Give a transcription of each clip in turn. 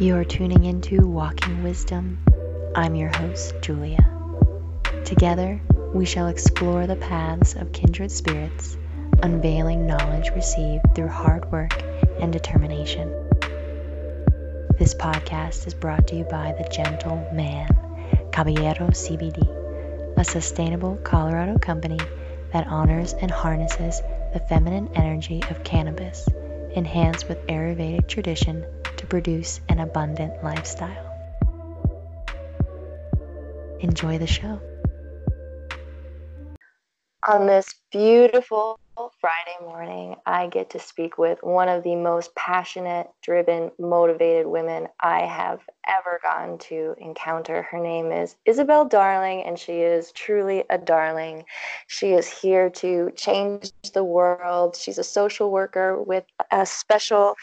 You are tuning into Walking Wisdom. I'm your host, Julia. Together, we shall explore the paths of kindred spirits, unveiling knowledge received through hard work and determination. This podcast is brought to you by The Gentle Man, Caballero CBD, a sustainable Colorado company that honors and harnesses the feminine energy of cannabis, enhanced with Ayurvedic tradition produce an abundant lifestyle. Enjoy the show. On this beautiful Friday morning, I get to speak with one of the most passionate, driven, motivated women I have ever gotten to encounter. Her name is Isabelle Darling, and she is truly a darling. She is here to change the world. She's a social worker with a special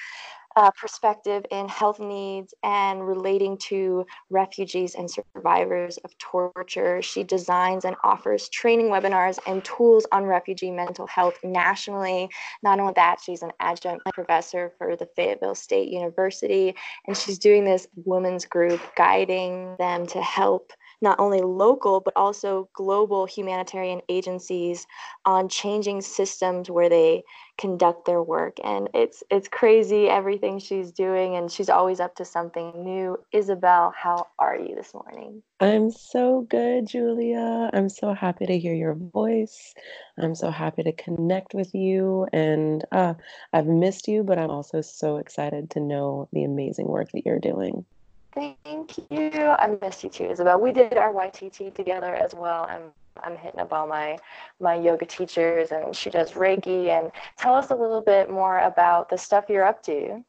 uh, perspective in health needs and relating to refugees and survivors of torture. She designs and offers training webinars and tools on refugee mental health nationally. Not only that, she's an adjunct professor for the Fayetteville State University, and she's doing this women's group guiding them to help not only local but also global humanitarian agencies on changing systems where they conduct their work. And it's it's crazy everything she's doing and she's always up to something new. Isabelle how are you this morning? I'm so good julia. I'm so happy to hear your voice. I'm so happy to connect with you. And uh, i've missed you but i'm also so excited to know the amazing work that you're doing Thank you. I miss you too, Isabelle. We did our YTT together as well. I'm I'm hitting up all my my yoga teachers, and she does Reiki. And tell us a little bit more about the stuff you're up to.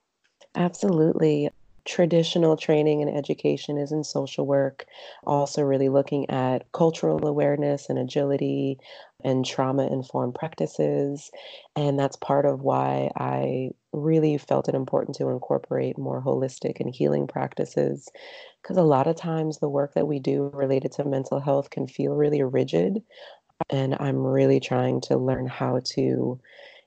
Absolutely traditional training and education is in social work, also really looking at cultural awareness and agility and trauma informed practices. And that's part of why I really felt it important to incorporate more holistic and healing practices. Because a lot of times the work that we do related to mental health can feel really rigid. And I'm really trying to learn how to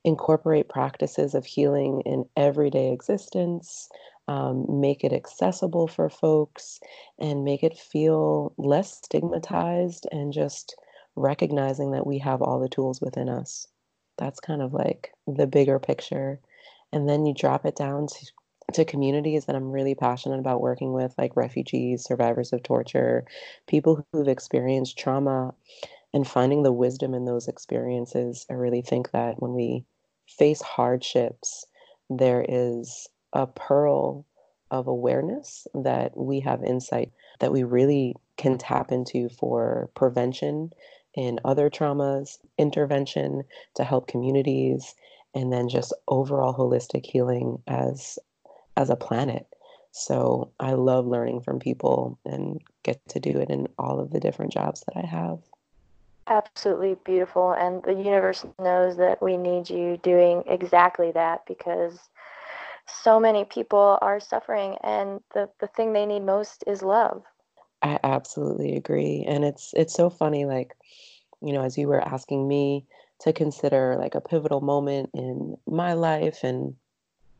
incorporate practices of healing in everyday existence um, make it accessible for folks and make it feel less stigmatized and just recognizing that we have all the tools within us. That's kind of like the bigger picture. And then you drop it down to, to communities that I'm really passionate about working with, like refugees, survivors of torture, people who've experienced trauma, and finding the wisdom in those experiences. I really think that when we face hardships, there is a pearl of awareness that we have insight that we really can tap into for prevention in other traumas, intervention to help communities, and then just overall holistic healing as as a planet. So I love learning from people and get to do it in all of the different jobs that I have. Absolutely beautiful. And the universe knows that we need you doing exactly that because so many people are suffering and the, the thing they need most is love. I absolutely agree and it's it's so funny like you know as you were asking me to consider like a pivotal moment in my life and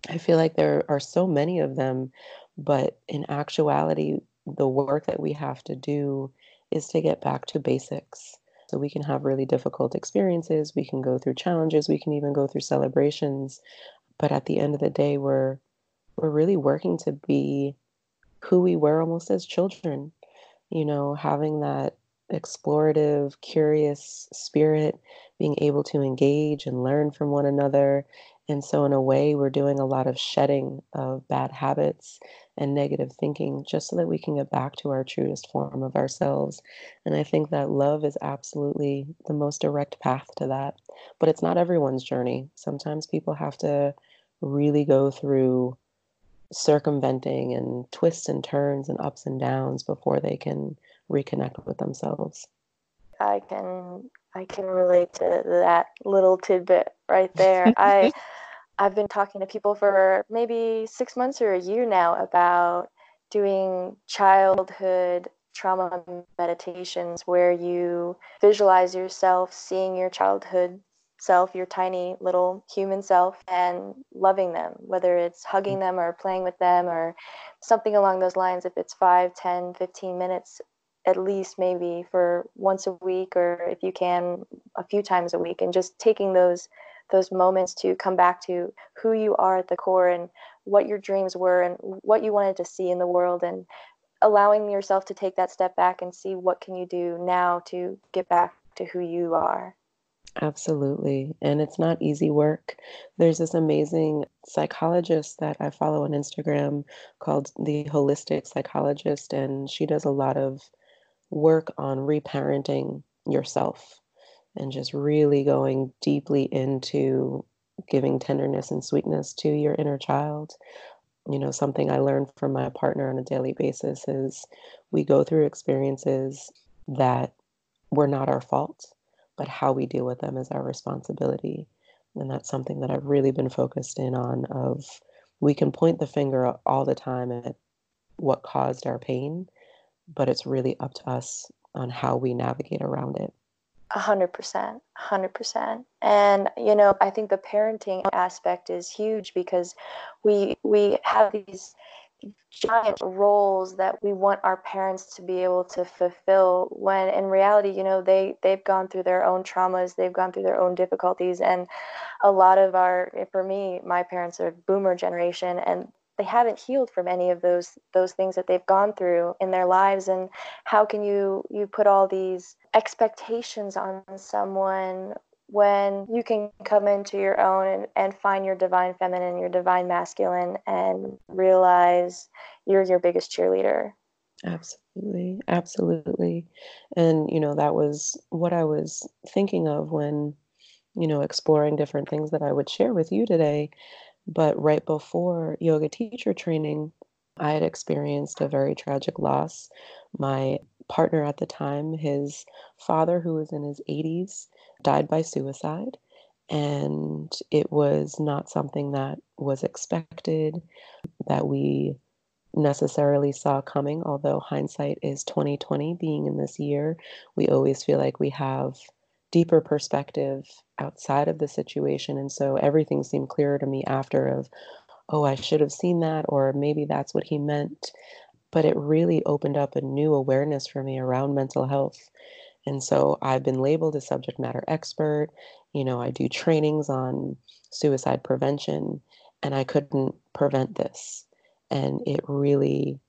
i feel like there are so many of them but in actuality the work that we have to do is to get back to basics. So we can have really difficult experiences we can go through challenges we can even go through celebrations but at the end of the day we're we're really working to be who we were almost as children you know having that explorative curious spirit being able to engage and learn from one another. And so in a way we're doing a lot of shedding of bad habits and negative thinking just so that we can get back to our truest form of ourselves. And i think that love is absolutely the most direct path to that. But it's not everyone's journey. Sometimes people have to really go through circumventing and twists and turns and ups and downs before they can reconnect with themselves. I can I can relate to that little tidbit right there. I I've been talking to people for maybe 6 months or a year now about doing childhood trauma meditations where you visualize yourself seeing your childhood self, your tiny little human self, and loving them, whether it's hugging mm. them or playing with them or something along those lines. If it's 5, 10, 15 minutes, at least maybe for once a week or if you can a few times a week and just taking those those moments to come back to who you are at the core and what your dreams were and what you wanted to see in the world and allowing yourself to take that step back and see what can you do now to get back to who you are Absolutely. And it's not easy work. There's this amazing psychologist that I follow on Instagram called the Holistic Psychologist, and she does a lot of work on reparenting yourself and just really going deeply into giving tenderness and sweetness to your inner child. You know, something I learned from my partner on a daily basis is we go through experiences that were not our fault, but how we deal with them is our responsibility. And that's something that I've really been focused in on of we can point the finger all the time at what caused our pain, but it's really up to us on how we navigate around it. A hundred percent, hundred percent. And you know, I think the parenting aspect is huge because we we have these giant roles that we want our parents to be able to fulfill when in reality you know they they've gone through their own traumas they've gone through their own difficulties and a lot of our for me my parents are boomer generation and they haven't healed from any of those those things that they've gone through in their lives and how can you you put all these expectations on someone when you can come into your own and, and find your divine feminine your divine masculine and realize you're your biggest cheerleader. Absolutely. Absolutely. And you know that was what i was thinking of when you know exploring different things that i would share with you today. But right before yoga teacher training, I had experienced a very tragic loss. My partner at the time, his father, who was in his 80s, died by suicide. And it was not something that was expected, that we necessarily saw coming, although hindsight is 2020 being in this year. We always feel like we have deeper perspective outside of the situation. And so everything seemed clearer to me after of, oh, I should have seen that, or maybe that's what he meant. But it really opened up a new awareness for me around mental health. And so I've been labeled a subject matter expert. You know, I do trainings on suicide prevention, and I couldn't prevent this. And it really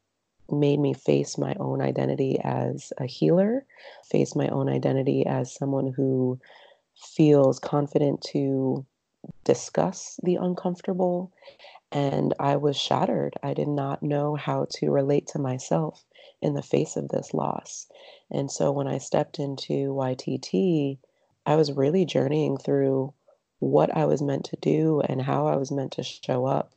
made me face my own identity as a healer, face my own identity as someone who feels confident to discuss the uncomfortable. And I was shattered. I did not know how to relate to myself in the face of this loss. And so when I stepped into YTT, I was really journeying through what I was meant to do and how I was meant to show up.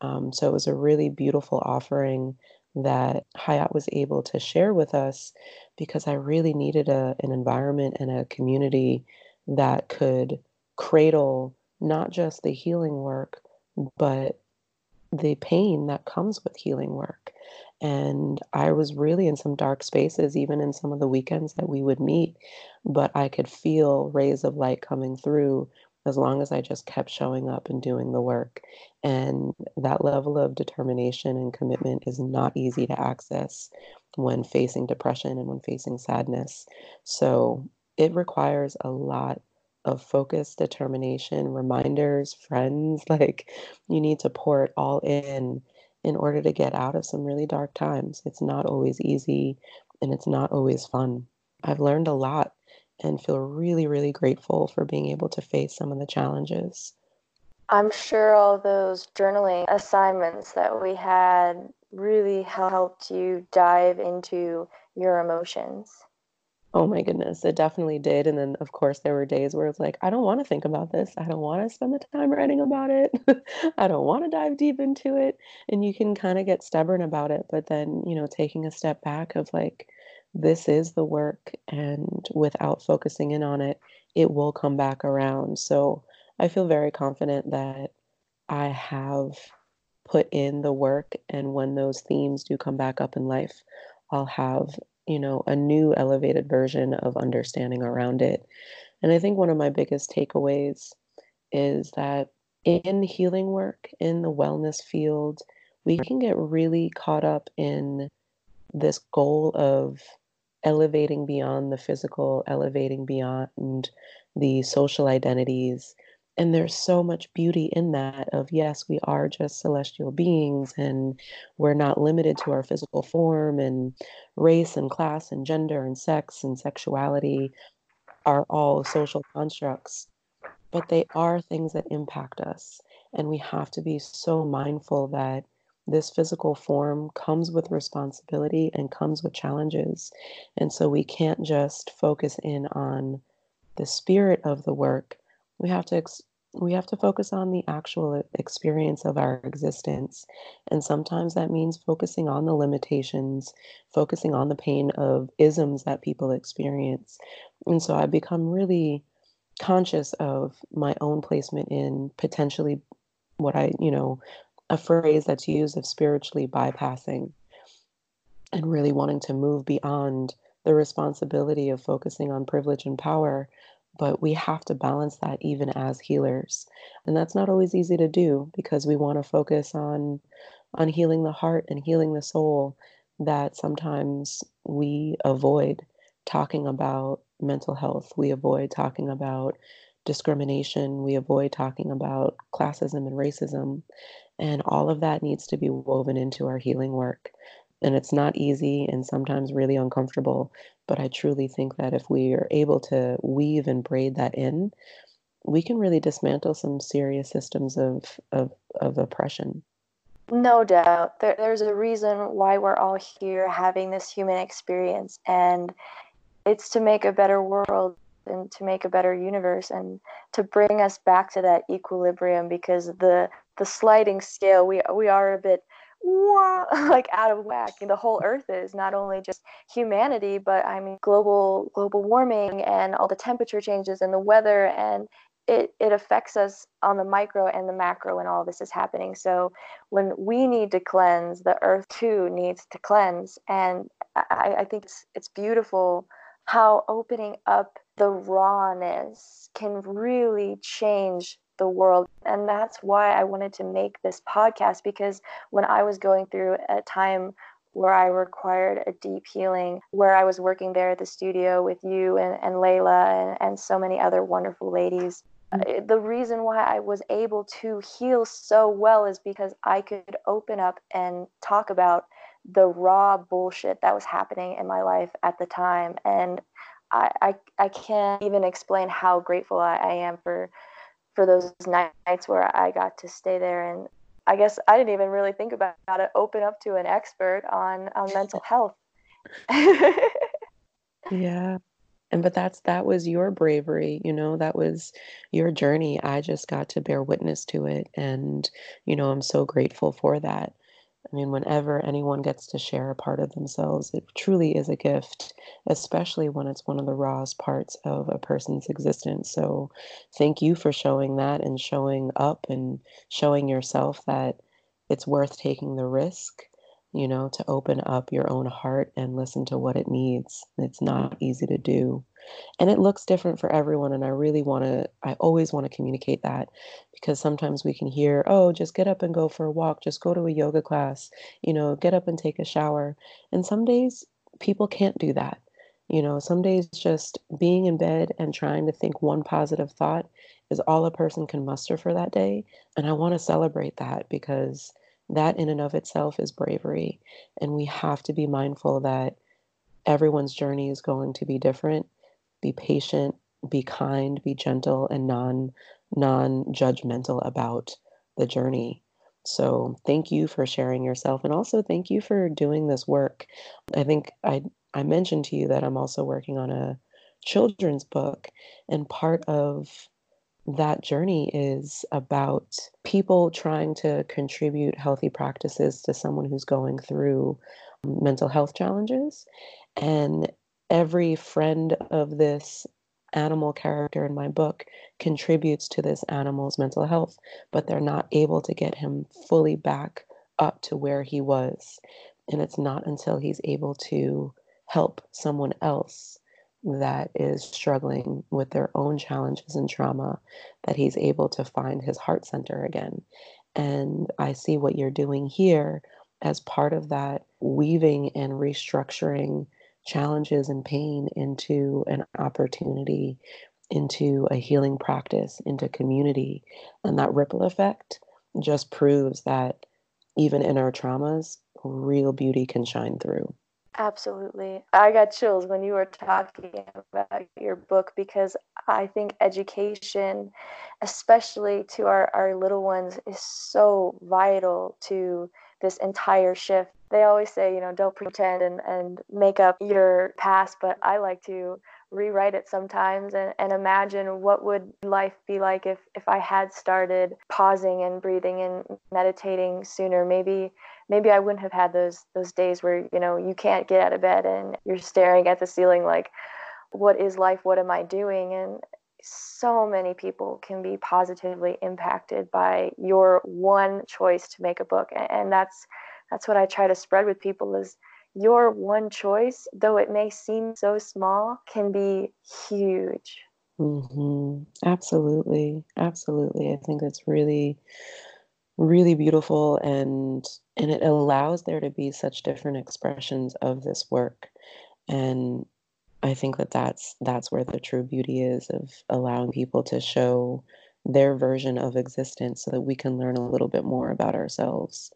Um, so it was a really beautiful offering that Hayat was able to share with us because I really needed a, an environment and a community that could cradle not just the healing work, but the pain that comes with healing work. And I was really in some dark spaces, even in some of the weekends that we would meet, but I could feel rays of light coming through as long as I just kept showing up and doing the work. And that level of determination and commitment is not easy to access when facing depression and when facing sadness. So it requires a lot of focus, determination, reminders, friends. Like you need to pour it all in in order to get out of some really dark times. It's not always easy and it's not always fun. I've learned a lot and feel really, really grateful for being able to face some of the challenges. I'm sure all those journaling assignments that we had really helped you dive into your emotions. Oh my goodness, it definitely did. And then, of course, there were days where it's like, I don't want to think about this. I don't want to spend the time writing about it. I don't want to dive deep into it. And you can kind of get stubborn about it. But then, you know, taking a step back of like, this is the work and without focusing in on it it will come back around so i feel very confident that i have put in the work and when those themes do come back up in life i'll have you know a new elevated version of understanding around it And I think one of my biggest takeaways is that in healing work, in the wellness field, we can get really caught up in this goal of elevating beyond the physical, elevating beyond the social identities. And there's so much beauty in that of yes, we are just celestial beings and we're not limited to our physical form and race and class and gender and sex and sexuality are all social constructs, but they are things that impact us. And we have to be so mindful that this physical form comes with responsibility and comes with challenges. And so we can't just focus in on the spirit of the work. We have to ex- we have to focus on the actual experience of our existence. And sometimes that means focusing on the limitations, focusing on the pain of isms that people experience. And so I've become really conscious of my own placement in potentially what I, you know, a phrase that's used of spiritually bypassing and really wanting to move beyond the responsibility of focusing on privilege and power but we have to balance that even as healers. And that's not always easy to do because we want to focus on on healing the heart and healing the soul that sometimes we avoid talking about mental health. We avoid talking about discrimination. We avoid talking about classism and racism. And all of that needs to be woven into our healing work. And it's not easy and sometimes really uncomfortable. But I truly think that if we are able to weave and braid that in, we can really dismantle some serious systems of, of, of oppression. No doubt. There, there's a reason why we're all here having this human experience, and it's to make a better world and to make a better universe and to bring us back to that equilibrium because the the sliding scale we we are a bit like out of whack. The whole earth is not only just humanity but i mean global global warming and all the temperature changes and the weather and it, it affects us on the micro and the macro when all this is happening. So when we need to cleanse the earth too needs to cleanse. And i, I think it's, it's beautiful how opening up the rawness can really change the world. And that's why I wanted to make this podcast because when I was going through a time where I required a deep healing, where I was working there at the studio with you and, and Layla and, and so many other wonderful ladies. Mm-hmm. The reason why I was able to heal so well is because I could open up and talk about the raw bullshit that was happening in my life at the time. And I, I, I can't even explain how grateful I, I am for for those nights where I got to stay there and I guess I didn't even really think about it open up to an expert on on mental health. yeah. And but that's that was your bravery, you know, that was your journey. I just got to bear witness to it and you know, I'm so grateful for that. I mean, whenever anyone gets to share a part of themselves, it truly is a gift, especially when it's one of the rawest parts of a person's existence. So, thank you for showing that and showing up and showing yourself that it's worth taking the risk, you know, to open up your own heart and listen to what it needs. It's not easy to do and it looks different for everyone and i really want to i always want to communicate that because sometimes we can hear oh just get up and go for a walk just go to a yoga class you know get up and take a shower. And some days people can't do that you know some days just being in bed and trying to think one positive thought is all a person can muster for that day and i want to celebrate that because that in and of itself is bravery and we have to be mindful that everyone's journey is going to be different be patient, be kind, be gentle, and non non judgmental about the journey. So thank you for sharing yourself, and also thank you for doing this work. I think I I mentioned to you that I'm also working on a children's book, and part of that journey is about people trying to contribute healthy practices to someone who's going through mental health challenges. And every friend of this animal character in my book contributes to this animal's mental health, but they're not able to get him fully back up to where he was. And it's not until he's able to help someone else that is struggling with their own challenges and trauma that he's able to find his heart center again. And I see what you're doing here as part of that weaving and restructuring challenges and pain into an opportunity, into a healing practice, into community. And that ripple effect just proves that even in our traumas, real beauty can shine through. Absolutely. I got chills when you were talking about your book because I think education, especially to our, our little ones, is so vital to this entire shift. They always say, you know, don't pretend and, and make up your past, but I like to rewrite it sometimes and, and imagine what would life be like if, if I had started pausing and breathing and meditating sooner. Maybe maybe I wouldn't have had those those days where you know you can't get out of bed and you're staring at the ceiling like what is life what am I doing and so many people can be positively impacted by your one choice to make a book and that's that's what I try to spread with people is your one choice though it may seem so small can be huge. Mm-hmm. absolutely. Absolutely. I think that's really really beautiful and and it allows there to be such different expressions of this work. And i think that that's that's where the true beauty is of allowing people to show their version of existence so that we can learn a little bit more about ourselves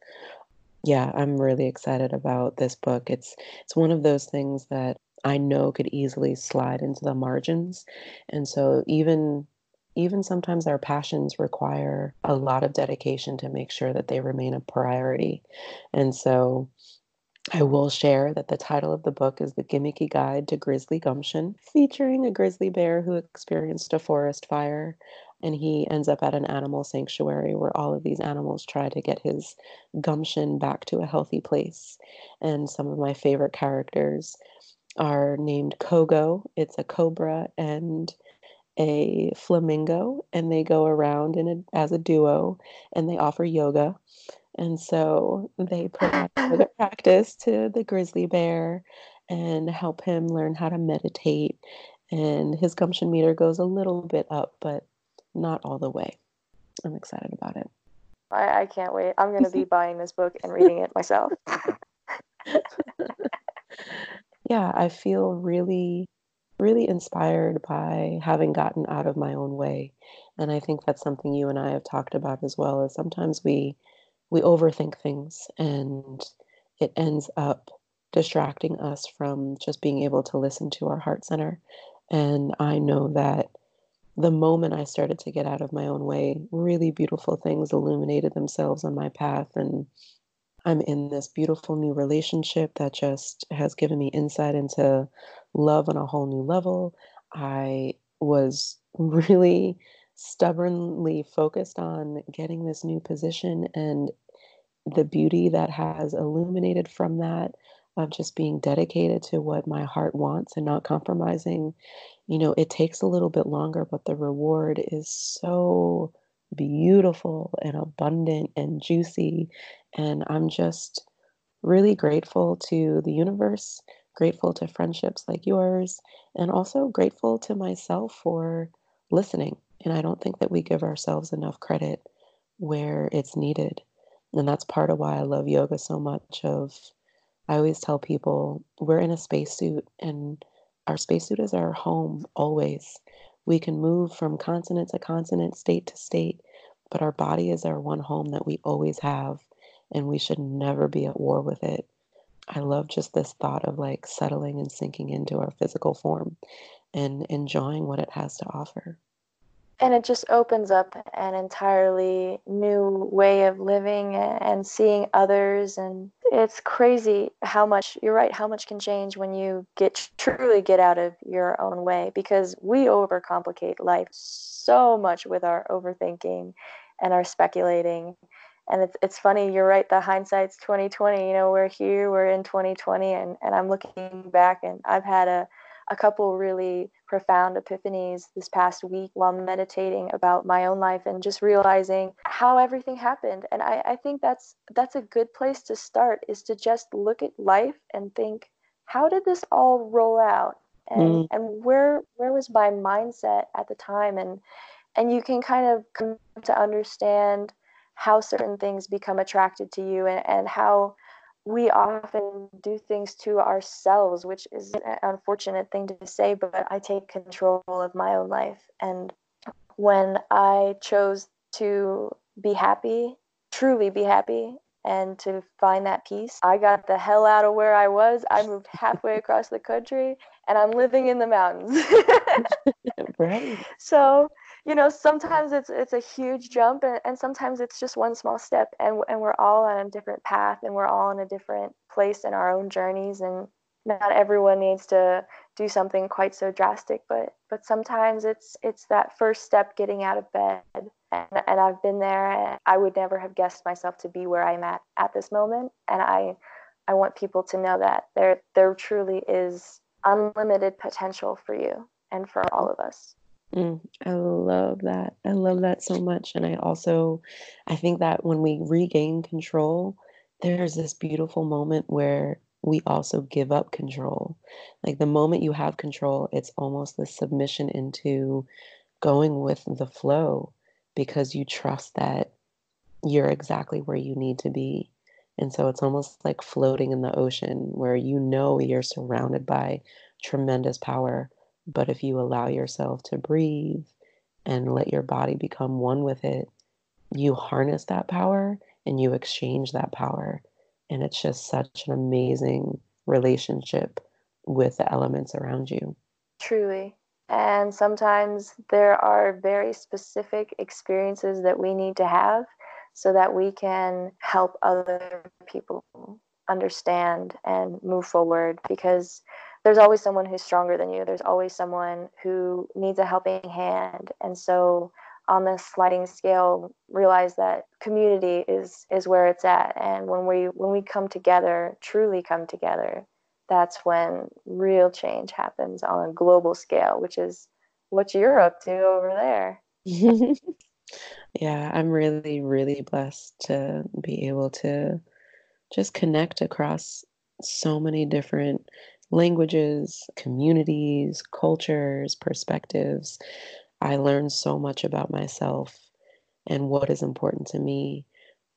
yeah i'm really excited about this book it's it's one of those things that i know could easily slide into the margins and so even even sometimes our passions require a lot of dedication to make sure that they remain a priority. And so I will share that the title of the book is The Gimmicky Guide to Grizzly Gumption, featuring a grizzly bear who experienced a forest fire. And he ends up at an animal sanctuary where all of these animals try to get his gumption back to a healthy place. And some of my favorite characters are named Kogo, it's a cobra, and a flamingo and they go around in a, as a duo and they offer yoga. And so they provide yoga practice to the grizzly bear and help him learn how to meditate. And his gumption meter goes a little bit up, but not all the way. I'm excited about it. I, I can't wait. I'm going to be buying this book and reading it myself. yeah, I feel really really inspired by having gotten out of my own way. And I think that's something you and I have talked about as well is sometimes we we overthink things and it ends up distracting us from just being able to listen to our heart center. And I know that the moment I started to get out of my own way, really beautiful things illuminated themselves on my path. And I'm in this beautiful new relationship that just has given me insight into love on a whole new level. I was really stubbornly focused on getting this new position and the beauty that has illuminated from that of just being dedicated to what my heart wants and not compromising. You know, it takes a little bit longer, but the reward is so beautiful and abundant and juicy. And I'm just really grateful to the universe grateful to friendships like yours, and also grateful to myself for listening. And I don't think that we give ourselves enough credit where it's needed. And that's part of why I love yoga so much of I always tell people we're in a spacesuit and our spacesuit is our home always. We can move from continent to continent, state to state, but our body is our one home that we always have, and we should never be at war with it. I love just this thought of like settling and sinking into our physical form and enjoying what it has to offer. And it just opens up an entirely new way of living and seeing others. And it's crazy how much, you're right, how much can change when you get truly get out of your own way because we overcomplicate life so much with our overthinking and our speculating. And it's it's funny you're right the hindsight's 2020 you know we're here we're in 2020 and and i'm looking back and i've had a a couple really profound epiphanies this past week while meditating about my own life and just realizing how everything happened. And i i think that's that's a good place to start is to just look at life and think how did this all roll out? And mm. and where where was my mindset at the time? And and you can kind of come to understand how certain things become attracted to you and, and how we often do things to ourselves, which is an unfortunate thing to say, but I take control of my own life. And when I chose to be happy, truly be happy, and to find that peace, I got the hell out of where I was. I moved halfway across the country and I'm living in the mountains. right. So you know sometimes it's it's a huge jump and, and sometimes it's just one small step and and we're all on a different path and we're all in a different place in our own journeys and not everyone needs to do something quite so drastic but but sometimes it's it's that first step getting out of bed and, and I've been there and I would never have guessed myself to be where I'm at at this moment and I I want people to know that there there truly is unlimited potential for you and for all of us. Mm, I love that. I love that so much. And I also, I think that when we regain control, there's this beautiful moment where we also give up control. Like the moment you have control, it's almost the submission into going with the flow because you trust that you're exactly where you need to be. And so it's almost like floating in the ocean where you know you're surrounded by tremendous power but if you allow yourself to breathe and let your body become one with it, you harness that power and you exchange that power. And it's just such an amazing relationship with the elements around you. Truly. And sometimes there are very specific experiences that we need to have so that we can help other people understand and move forward because there's always someone who's stronger than you. There's always someone who needs a helping hand. And so on this sliding scale, realize that community is is where it's at. And when we when we come together, truly come together, that's when real change happens on a global scale, which is what you're up to over there. yeah, I'm really, really blessed to be able to just connect across so many different languages, communities, cultures, perspectives. I learned so much about myself and what is important to me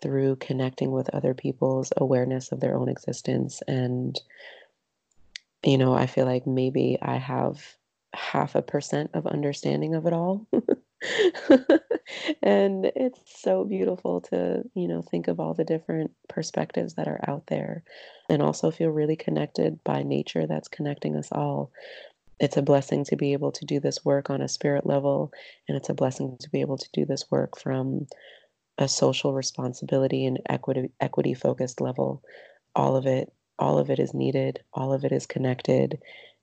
through connecting with other people's awareness of their own existence. And, you know, I feel like maybe I have half a percent of understanding of it all. and it's so beautiful to, you know, think of all the different perspectives that are out there and also feel really connected by nature that's connecting us all. It's a blessing to be able to do this work on a spirit level, and it's a blessing to be able to do this work from a social responsibility and equity equity focused level. All of it, all of it is needed, all of it is connected,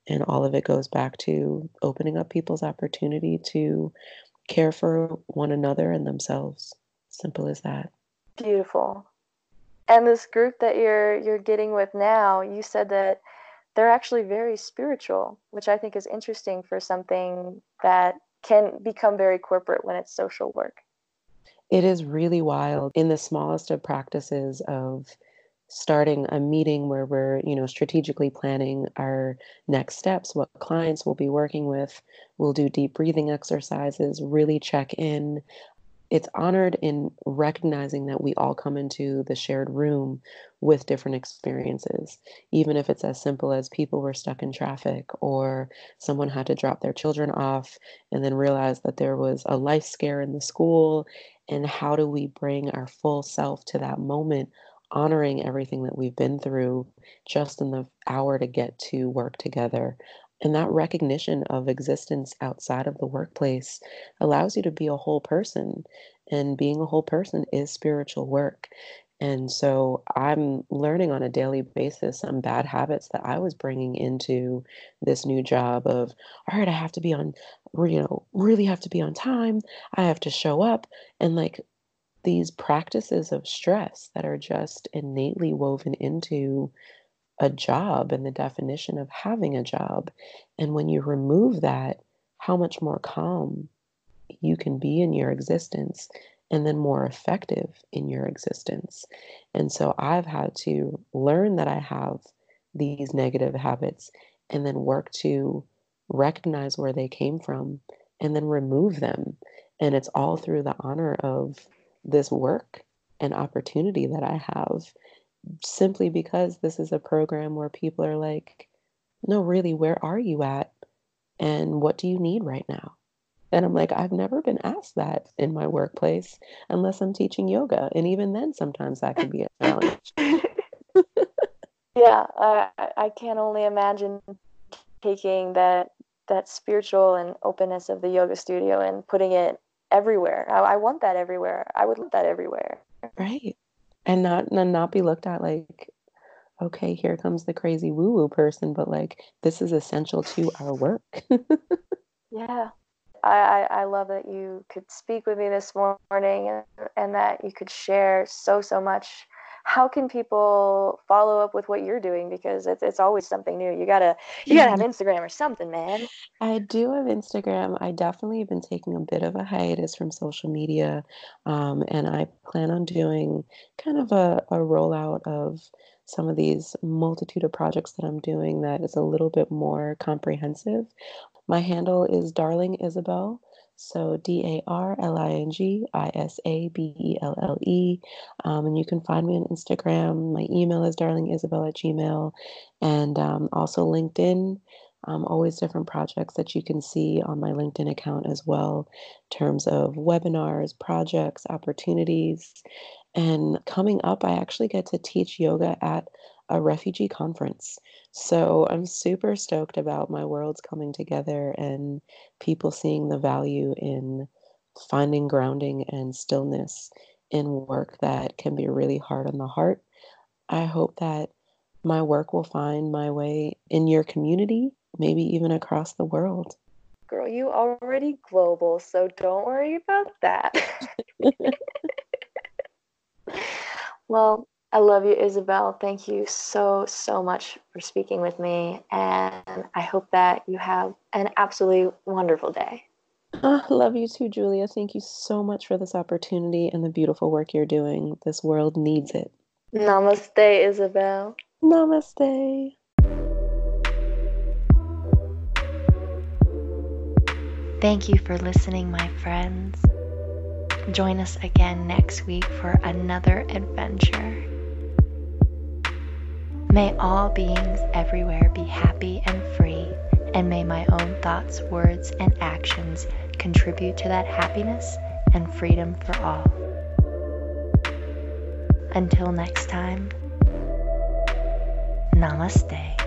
and all of it goes back to opening up people's opportunity to care for one another and themselves. Simple as that. Beautiful. And this group that you're you're getting with now, you said that they're actually very spiritual, which I think is interesting for something that can become very corporate when it's social work. It is really wild in the smallest of practices of starting a meeting where we're you know strategically planning our next steps what clients we'll be working with. We'll do deep breathing exercises really check in. It's honored in recognizing that we all come into the shared room with different experiences even if it's as simple as people were stuck in traffic or someone had to drop their children off and then realize that there was a life scare in the school. And how do we bring our full self to that moment honoring everything that we've been through just in the hour to get to work together. And that recognition of existence outside of the workplace allows you to be a whole person. And being a whole person is spiritual work. And so I'm learning on a daily basis some bad habits that I was bringing into this new job of, all right, I have to be on, you know, really have to be on time. I have to show up. And like these practices of stress that are just innately woven into a job and the definition of having a job. And when you remove that, how much more calm you can be in your existence and then more effective in your existence. And so I've had to learn that I have these negative habits and then work to recognize where they came from, and then remove them. And it's all through the honor of this work and opportunity that I have simply because this is a program where people are like, no, really, where are you at? And what do you need right now? And I'm like, I've never been asked that in my workplace unless I'm teaching yoga. And even then, sometimes that can be a challenge. yeah, I, I can only imagine taking that that spiritual and openness of the yoga studio and putting it everywhere. I, I want that everywhere. I would want that everywhere. Right. And not and not be looked at like, okay, here comes the crazy woo-woo person, but like this is essential to our work. yeah. I, I, love that you could speak with me this morning and, and that you could share so so much how can people follow up with what you're doing? Because it's it's always something new. You gotta you gotta have mm-hmm. instagram or something man. I do have instagram. I definitely have been taking a bit of a hiatus from social media um, and i plan on doing kind of a, a rollout of some of these multitude of projects that i'm doing that is a little bit more comprehensive. My handle is darling isabelle so D A R L I N G I S A B E L L E. Um, and you can find me on Instagram. My email is darlingisabelle at gmail. And um, also LinkedIn. Um, always different projects that you can see on my LinkedIn account as well, in terms of webinars, projects, opportunities. And coming up, I actually get to teach yoga at a refugee conference. So I'm super stoked about my worlds coming together and people seeing the value in finding grounding and stillness in work that can be really hard on the heart. I hope that my work will find my way in your community, maybe even across the world. Girl, you already global, so don't worry about that. well, I love you, Isabelle. Thank you so, so much for speaking with me. And I hope that you have an absolutely wonderful day. Oh, love you too, Julia. Thank you so much for this opportunity and the beautiful work you're doing. This world needs it. Namaste, Isabelle. Namaste. Thank you for listening, my friends. Join us again next week for another adventure. May all beings everywhere be happy and free, and may my own thoughts, words, and actions contribute to that happiness and freedom for all. Until next time, namaste.